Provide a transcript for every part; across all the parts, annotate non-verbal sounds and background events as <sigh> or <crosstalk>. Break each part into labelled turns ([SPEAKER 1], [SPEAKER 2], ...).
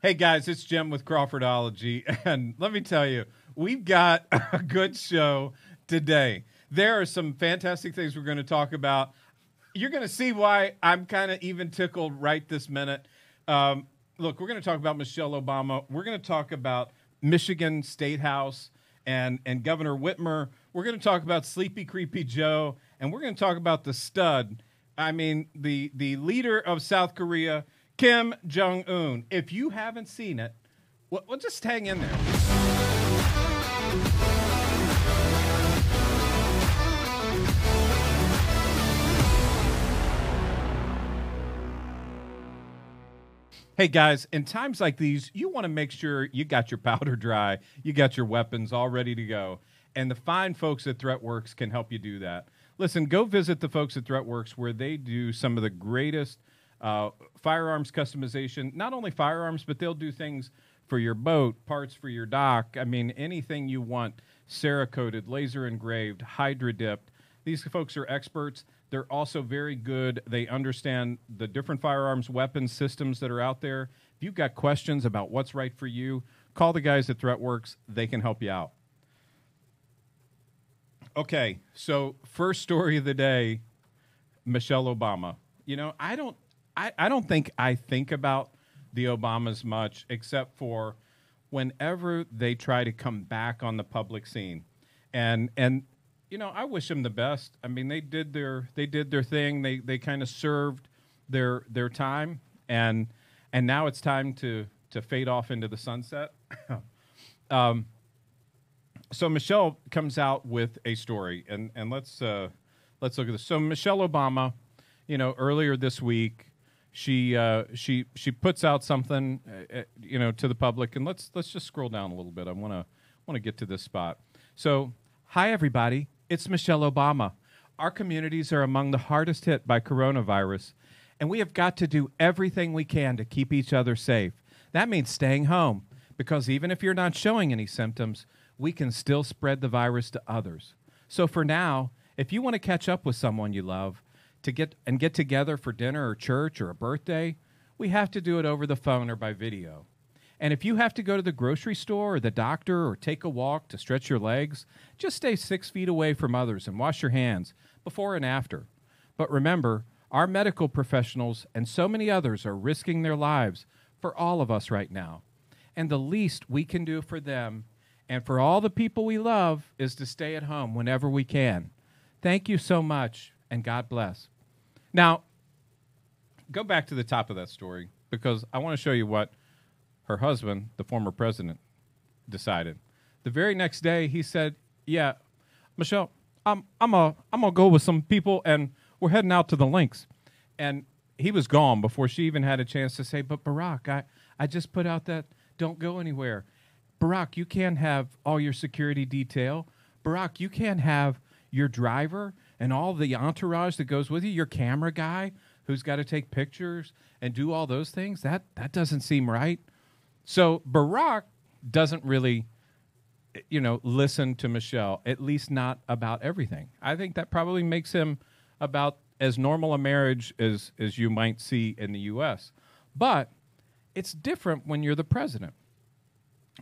[SPEAKER 1] Hey guys, it's Jim with Crawfordology, <laughs> and let me tell you, we've got <laughs> a good show today. There are some fantastic things we're going to talk about. You're going to see why I'm kind of even tickled right this minute. Um, look, we're going to talk about Michelle Obama. We're going to talk about Michigan State House and and Governor Whitmer. We're going to talk about Sleepy Creepy Joe, and we're going to talk about the stud. I mean, the the leader of South Korea, Kim Jong Un. If you haven't seen it, well, well just hang in there. Hey guys, in times like these, you want to make sure you got your powder dry, you got your weapons all ready to go. And the fine folks at ThreatWorks can help you do that. Listen, go visit the folks at ThreatWorks where they do some of the greatest uh, firearms customization. Not only firearms, but they'll do things for your boat, parts for your dock. I mean, anything you want Cerakoted, laser engraved, hydro dipped. These folks are experts. They're also very good. They understand the different firearms weapons systems that are out there. If you've got questions about what's right for you, call the guys at ThreatWorks. They can help you out. Okay, so first story of the day Michelle Obama. You know, I don't I, I don't think I think about the Obamas much except for whenever they try to come back on the public scene. And and you know, I wish them the best. I mean, they did their they did their thing. They they kind of served their their time, and and now it's time to to fade off into the sunset. <laughs> um, so Michelle comes out with a story, and and let's uh, let's look at this. So Michelle Obama, you know, earlier this week, she uh, she she puts out something, uh, uh, you know, to the public, and let's let's just scroll down a little bit. I want to want to get to this spot. So, hi everybody, it's Michelle Obama. Our communities are among the hardest hit by coronavirus, and we have got to do everything we can to keep each other safe. That means staying home, because even if you're not showing any symptoms, we can still spread the virus to others. So for now, if you want to catch up with someone you love to get and get together for dinner or church or a birthday, we have to do it over the phone or by video. And if you have to go to the grocery store or the doctor or take a walk to stretch your legs, just stay six feet away from others and wash your hands before and after. But remember, our medical professionals and so many others are risking their lives for all of us right now. And the least we can do for them and for all the people we love is to stay at home whenever we can. Thank you so much, and God bless. Now, go back to the top of that story because I want to show you what her husband, the former president, decided. The very next day, he said, "Yeah, Michelle, I'm I'm a I'm gonna go with some people, and we're heading out to the links." And he was gone before she even had a chance to say, "But Barack, I I just put out that don't go anywhere." Barack, you can't have all your security detail. Barack, you can't have your driver and all the entourage that goes with you, your camera guy who's got to take pictures and do all those things. That that doesn't seem right. So Barack doesn't really you know listen to Michelle, at least not about everything. I think that probably makes him about as normal a marriage as as you might see in the US. But it's different when you're the president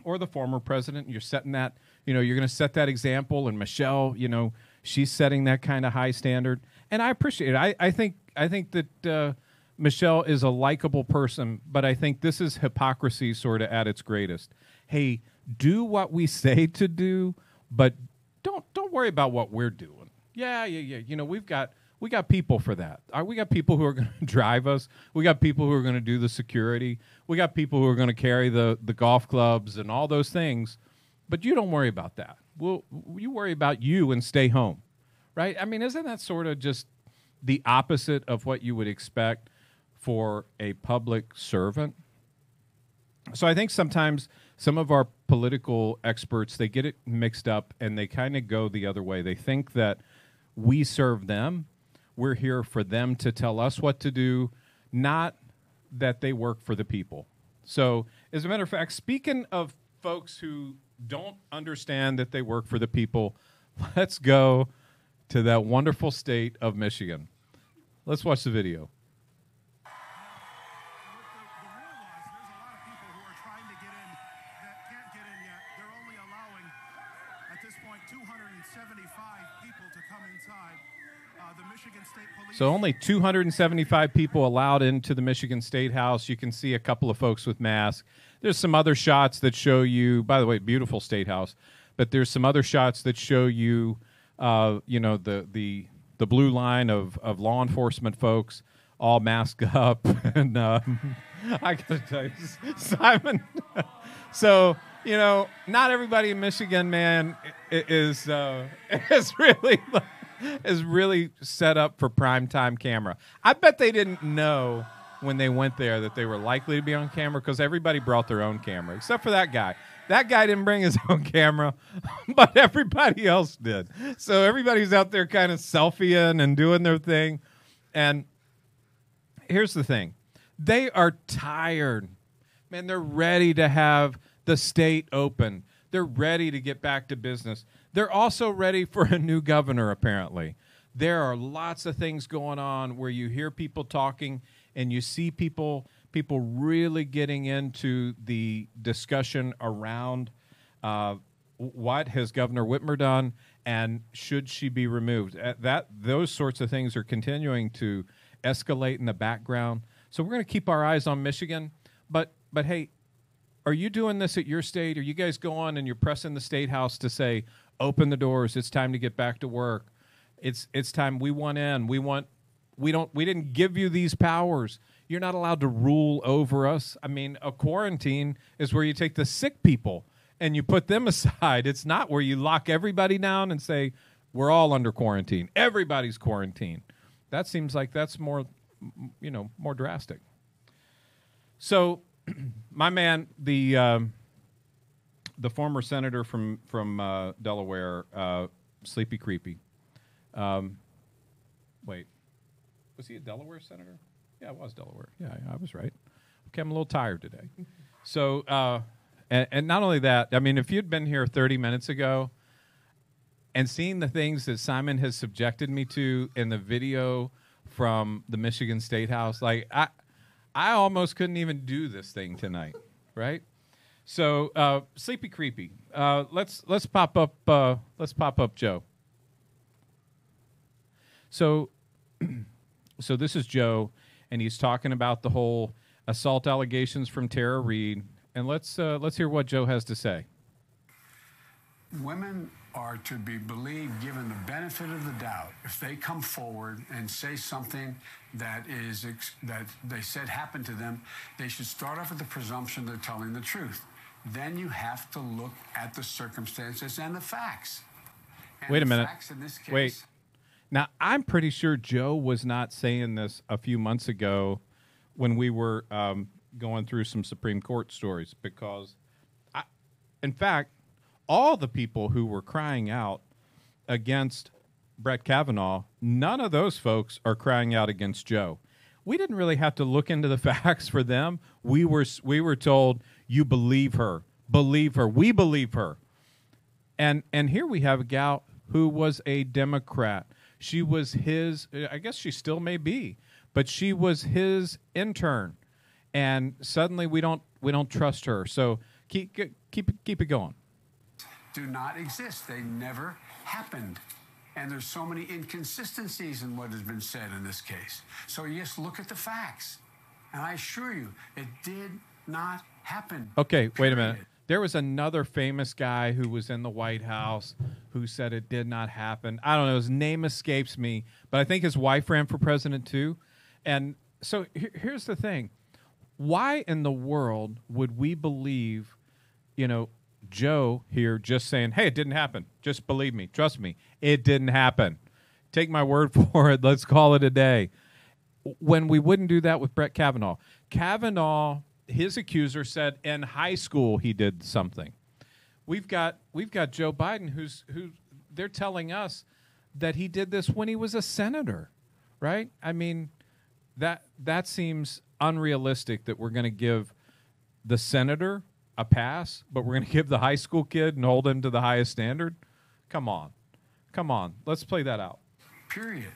[SPEAKER 1] or the former president. You're setting that, you know, you're going to set that example. And Michelle, you know, she's setting that kind of high standard, and I appreciate it. I, I think I think that uh, Michelle is a likable person, but I think this is hypocrisy sort of at its greatest. Hey, do what we <laughs> say to do, but don't don't worry about what we're doing. Yeah, yeah, yeah. You know, we've got we got people for that. Uh, We got people who are <laughs> going to drive us. We got people who are going to do the security. We got people who are going to carry the the golf clubs and all those things. But you don't worry about that. Well, you worry about you and stay home, right? I mean, isn't that sort of just the opposite of what you would expect for a public servant? So I think sometimes some of our political experts they get it mixed up and they kind of go the other way. They think that we serve them. We're here for them to tell us what to do, not that they work for the people. So, as a matter of fact, speaking of folks who don't understand that they work for the people, <laughs> let's go to that wonderful state of Michigan. Let's watch the video. So only 275 people allowed into the Michigan State House. You can see a couple of folks with masks. There's some other shots that show you. By the way, beautiful State House. But there's some other shots that show you, uh, you know, the the the blue line of of law enforcement folks all masked <laughs> up, and uh, I gotta tell you, Simon. <laughs> so you know, not everybody in Michigan, man, is uh, <laughs> is really is really set up for prime time camera. I bet they didn't know when they went there that they were likely to be on camera because everybody brought their own camera, except for that guy. That guy didn't bring his <laughs> own camera, <laughs> but everybody else did. So everybody's out there kind of selfieing and doing their thing. And here's the thing they are tired. Man, they're ready to have the state open. They're ready to get back to business. They're also ready for a new governor, apparently. There are lots of things going on where you hear people talking and you see people people really getting into the discussion around uh, what has Governor Whitmer done and should she be removed. Uh, that those sorts of things are continuing to escalate in the background. So we're going to keep our eyes on Michigan, but but hey, are you doing this at your state? Are you guys going and you're pressing the state house to say, open the doors. It's time to get back to work. It's it's time we want in. We want we don't we didn't give you these powers. You're not allowed to rule over us. I mean, a quarantine is where you take the sick people and you put them <laughs> aside. It's not where you lock everybody down and say we're all under quarantine. Everybody's quarantined. That seems like that's more you know, more drastic. So, <clears throat> my man, the um, the former senator from from uh, Delaware, uh, Sleepy Creepy. Um, wait, was he a Delaware senator? Yeah, it was Delaware. Yeah, I was right. Okay, I'm a little tired today. <laughs> So, uh, and, and not only that, I mean, if you'd been here 30 minutes ago and seen the things that Simon has subjected me to in the video from the Michigan State House, like I, I almost couldn't even do this thing tonight, right? So uh, sleepy creepy. Uh, let's let's pop up uh, let's pop up Joe. So <clears throat> so this is Joe, and he's talking about the whole assault allegations from Tara Reade, and let's uh, let's hear what Joe has to say.
[SPEAKER 2] Women are to be believed, given the benefit of the doubt, if they come forward and say something that is that they said happened to them, they should start off with the presumption they're telling the truth then you have to look at the circumstances and the facts. And
[SPEAKER 1] Wait a minute. Case, Wait. Now, I'm pretty sure Joe was not saying this a few months ago when we were um, going through some Supreme Court stories because, I, in fact, all the people who were crying out against Brett Kavanaugh, none of those folks are crying out against Joe. We didn't really have to look into the <laughs> facts for them. We were we were told you believe her. Believe her. We believe her. And and here we have a gal who was a Democrat. She was his I guess she still may be, but she was his intern. And suddenly we don't we don't trust her. So keep keep keep it going.
[SPEAKER 2] Do not exist. They never happened. And there's so many inconsistencies in what has been said in this case. So yes, look at the facts. And I assure you, it did not happen.
[SPEAKER 1] Okay, wait a minute. There was another famous guy who was in the White House who said it did not happen. I don't know. His name escapes me, but I think his wife ran for president too. And so here's the thing why in the world would we believe, you know, Joe here just saying, hey, it didn't happen. Just believe me. Trust me. It didn't happen. Take my <laughs> word for it. Let's call it a day. When we wouldn't do that with Brett Kavanaugh. Kavanaugh his accuser said in high school he did something. We've got we've got Joe Biden who's who they're telling us that he did this when he was a senator, right? I mean, that that seems unrealistic that we're going to give the senator a pass, but we're going <laughs> to give the high school kid and hold him to the highest standard. Come on. Come on. Let's play that out.
[SPEAKER 2] Period.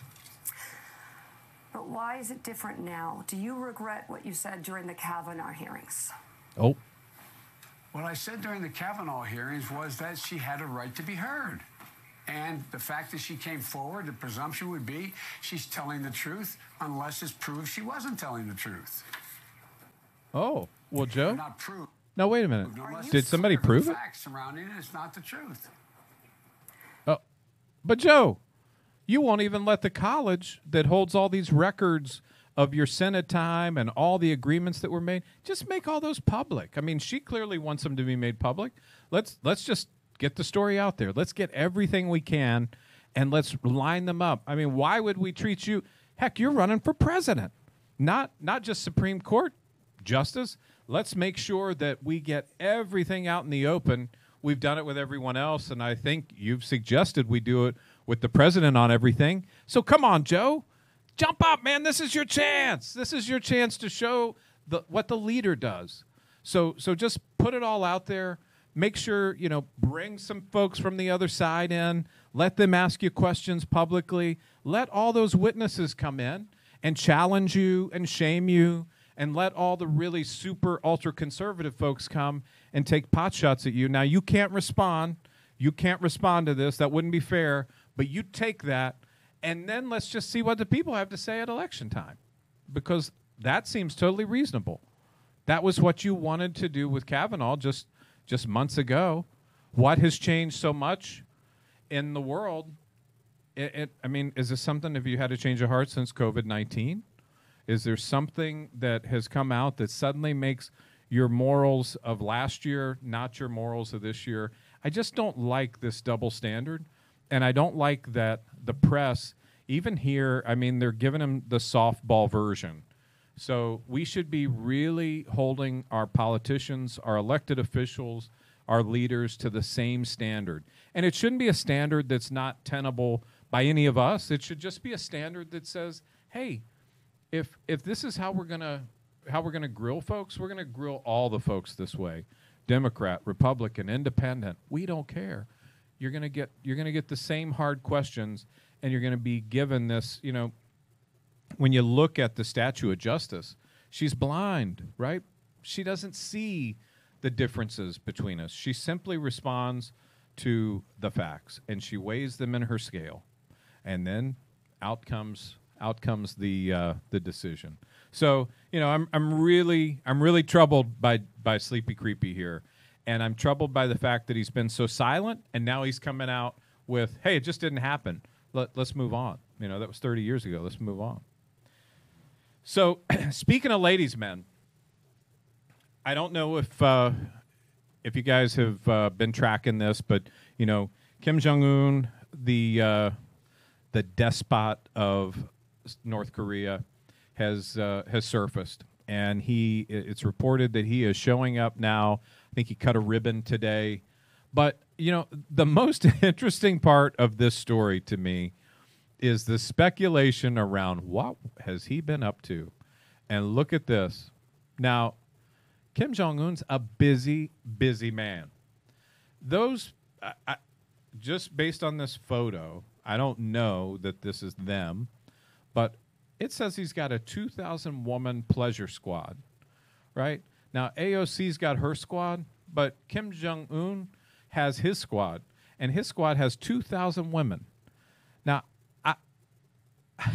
[SPEAKER 3] But why is it different now? Do you regret what you said during the Kavanaugh hearings?
[SPEAKER 1] Oh.
[SPEAKER 2] What I said during the Kavanaugh hearings was that she had a right to be heard. And the fact that she came forward, the presumption would be she's telling the truth unless it's proved she wasn't telling the truth.
[SPEAKER 1] Oh, well, Joe.
[SPEAKER 2] Not proved.
[SPEAKER 1] No, wait a minute. Did somebody prove
[SPEAKER 2] the
[SPEAKER 1] it?
[SPEAKER 2] Facts surrounding it is not the truth.
[SPEAKER 1] Oh, but Joe, you won't even let the college that holds all these records of your Senate time and all the agreements that were made just make all those public. I mean, she clearly wants them to be made public. Let's let's just get the story out there. Let's get everything we can and let's line them up. I mean, why would we treat you heck, you're running for president. Not not just Supreme Court justice. Let's make sure that we get everything out in the open. We've done it with everyone else, and I think you've suggested we do it with the president on everything. So come on, Joe, jump up, man. This is your chance. This is your chance to show the, what the leader does. So so just put it all out there. Make sure you know bring some folks from the other side in. Let them ask you questions publicly. Let all those witnesses come in and challenge you and shame you and let all the really super ultra conservative folks come and take pot shots at you. Now you can't respond. You can't respond to this. That wouldn't be fair. But you take that, and then let's just see what the people have to say at election time, because that seems totally reasonable. That was what you wanted to do with Kavanaugh just just months ago. What has changed so much in the world? It, it, I mean, is this something? Have you had a change of heart since COVID nineteen? Is there something that has come out that suddenly makes your morals of last year not your morals of this year? I just don't like this double standard. And I don't like that the press, even here, I mean, they're giving them the softball version. So we should be really holding our politicians, our elected officials, our leaders to the same standard. And it shouldn't be a standard that's not tenable by any of us. It should just be a standard that says, hey, if if this is how we're gonna how we're gonna grill folks, we're gonna grill all the folks this way. Democrat, Republican, Independent, we don't care. You're gonna get you're gonna get the same hard questions, and you're gonna be given this. You know, when you look at the statue of justice, she's blind, right? She doesn't see the differences between us. She simply responds to the facts, and she weighs them in her scale, and then out comes out comes the uh, the decision. So you know, I'm I'm really I'm really troubled by by Sleepy Creepy here, and I'm troubled by the fact that he's been so silent, and now he's coming out with, "Hey, it just didn't happen. Let, let's move on." You know, that was 30 years ago. Let's move on. So, <clears throat> speaking of ladies' men, I don't know if uh, if you guys have uh, been tracking this, but you know, Kim Jong Un, the uh, the despot of North Korea, has uh, has surfaced, and he it's reported that he is showing up now. I think he cut a ribbon today, but you know, the most <laughs> interesting part of this story to me is the speculation around what has he been up to, and look at this now. Kim Jong Un's a busy, busy man. Those, I, I, just based on this photo, I don't know that this is them, but it says he's got a 2,000 woman pleasure squad, right? Now, AOC's got her squad, but Kim Jong Un has his squad, and his squad has 2,000 women. Now, I, <laughs>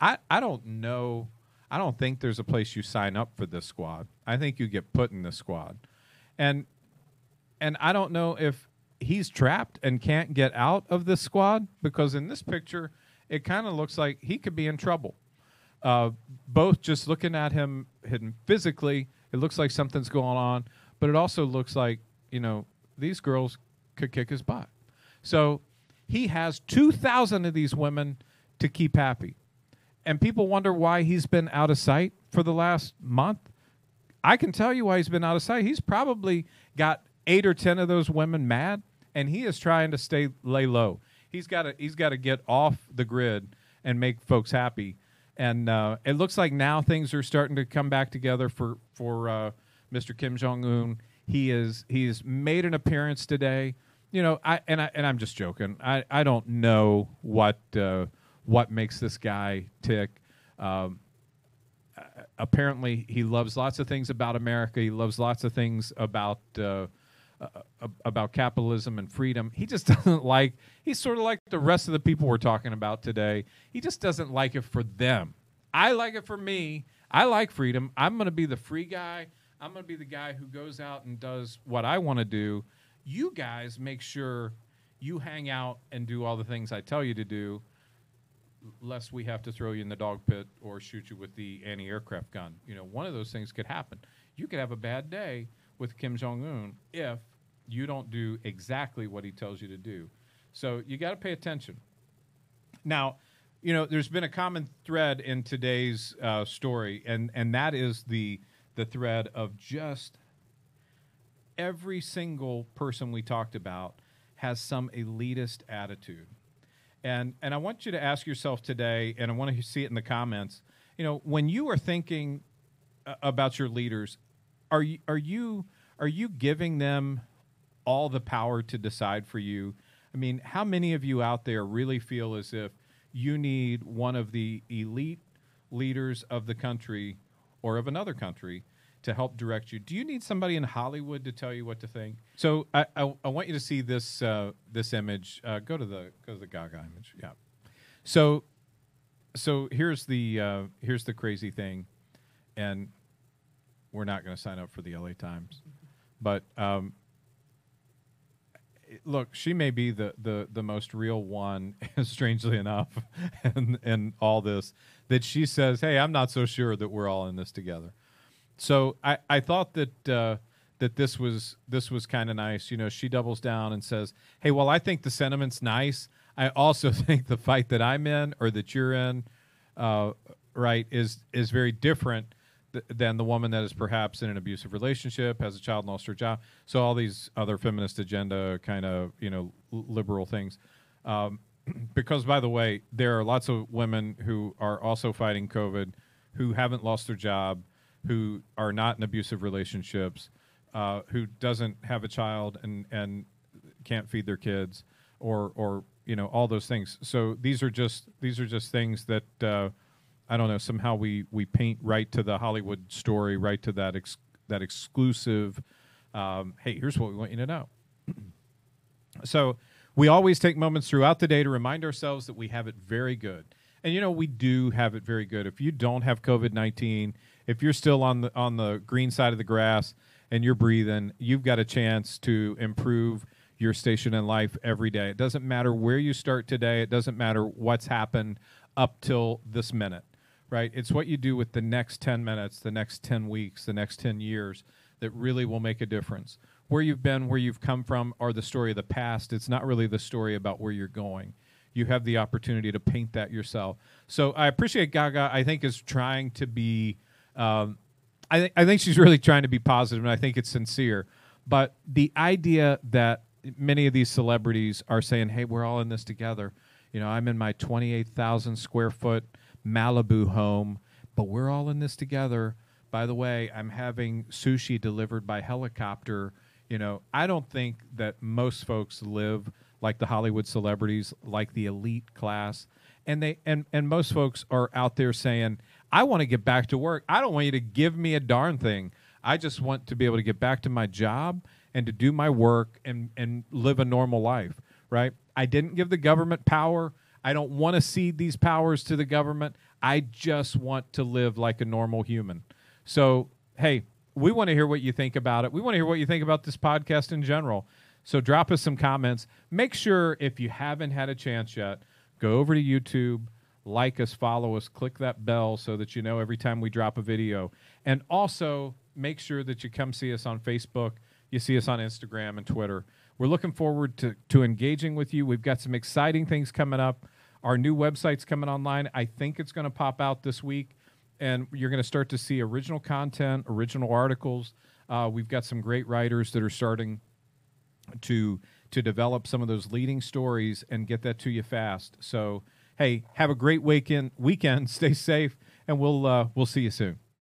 [SPEAKER 1] I, I don't know. I don't think there's a place you sign up for this squad. I think you get put in the squad, and and I don't know if he's trapped and can't get out of this squad because in this picture it kind of looks like he could be in trouble. Uh, both just looking at him hidden physically, it looks like something's going on, but it also looks like you know these girls could kick his butt. So he has two thousand of these women to keep happy and people wonder why he's been out of sight for the last month. I can tell you why he's been out of sight. He's probably got eight or ten of those women mad, and he is trying to stay lay low. He's got to he's got to get off the grid and make folks happy. And uh, it looks like now things are starting to come back together for for uh, Mr. Kim Jong Un. He is he's made an appearance today. You know, I and I and I'm just joking. I I don't know what. Uh, what makes this guy tick. Um, apparently, he loves lots of things about America. He loves lots of things about uh, uh, about capitalism and freedom. He just <laughs> doesn't like. He's sort of like the rest of the people we're talking about today. He just doesn't like it for them. I like it for me. I like freedom. I'm going to be the free guy. I'm going to be the guy who goes out and does what I want to do. You guys make sure you hang out and do all the things I tell you to do, lest we have to throw you in the dog pit or shoot you with the anti aircraft gun. You know, one of those things could happen. You could have a bad day with Kim Jong un if you don't do exactly what he tells you to do. So you got to pay attention. Now, you know, there's been a common thread in today's uh, story, and and that is the the thread of just every single person we talked about has some elitist attitude. And and I want you to ask yourself today, and I want to see it in the comments. You know, when you are thinking uh, about your leaders, are you are you are you giving them all the power to decide for you? I mean, how many of you out there really feel as if you need one of the elite leaders of the country or of another country to help direct you. Do you need somebody in Hollywood to tell you what to think? So I, I, I want you to see this uh, this image. Uh, go to the go to the Gaga image. Yeah. So so here's the uh, here's the crazy thing, and we're not going to sign up for the LA Times, but um, look, she may be the, the, the most real one, <laughs> strangely enough, <laughs> and and all this that she says, "Hey, I'm not so sure that we're all in this together." So I, I thought that uh, that this was this was kind of nice. You know, she doubles down and says, "Hey, well, I think the sentiment's nice. I also <laughs> think the fight that I'm in or that you're in, uh, right, is is very different." Than the woman that is perhaps in an abusive relationship, has a child, lost her job. So all these other feminist agenda kind of you know liberal things. Um, <clears throat> because by the way, there are lots of women who are also fighting COVID, who haven't lost their job, who are not in abusive relationships, uh, who doesn't have a child and and can't feed their kids, or or you know all those things. So these are just these are just things that. Uh, I don't know. Somehow we we paint right to the Hollywood story, right to that ex, that exclusive. Um, hey, here's what we want you to know. <clears throat> so we always take moments throughout the day to remind ourselves that we have it very good, and you know we do have it very good. If you don't have COVID nineteen, if you're still on the on the green side of the grass and you're breathing, you've got a chance to improve your station in life every day. It doesn't matter where you start today. It doesn't matter what's happened up till this minute right? It's what you do with the next 10 minutes, the next 10 weeks, the next 10 years that really will make a difference. Where you've been, where you've come from, are the story of the past. It's not really the story about where you're going. You have the opportunity to paint that yourself. So I appreciate Gaga. I think is trying to be. Um, I, th- I think she's really trying to be positive, and I think it's sincere. But the idea that many of these celebrities are saying, "Hey, we're all in this together." You know, I'm in my 28,000 square foot Malibu home, but we're all in this together. By the way, I'm having sushi delivered by helicopter. You know, I don't think that most folks live like the Hollywood celebrities, like the elite class. And they and and most folks are out there saying, "I want to get back to work. I don't want you to give me a darn thing. I just want to be able to get back to my job and to do my work and and live a normal life." Right? I didn't give the government power I don't want to cede these powers to the government. I just want to live like a normal human. So, hey, we want to hear what you think about it. We want to hear what you think about this podcast in general. So, drop us some comments. Make sure if you haven't had a chance yet, go over to YouTube, like us, follow us, click that bell so that you know every time we drop a video. And also, make sure that you come see us on Facebook. You see us on Instagram and Twitter. We're looking forward to, to engaging with you. We've got some exciting things coming up. Our new website's coming online. I think it's going to pop out this week, and you're going to start to see original content, original articles. Uh, we've got some great writers that are starting to to develop some of those leading stories and get that to you fast. So, hey, have a great weekend. Weekend. <laughs> Stay safe, and we'll uh, we'll see you soon.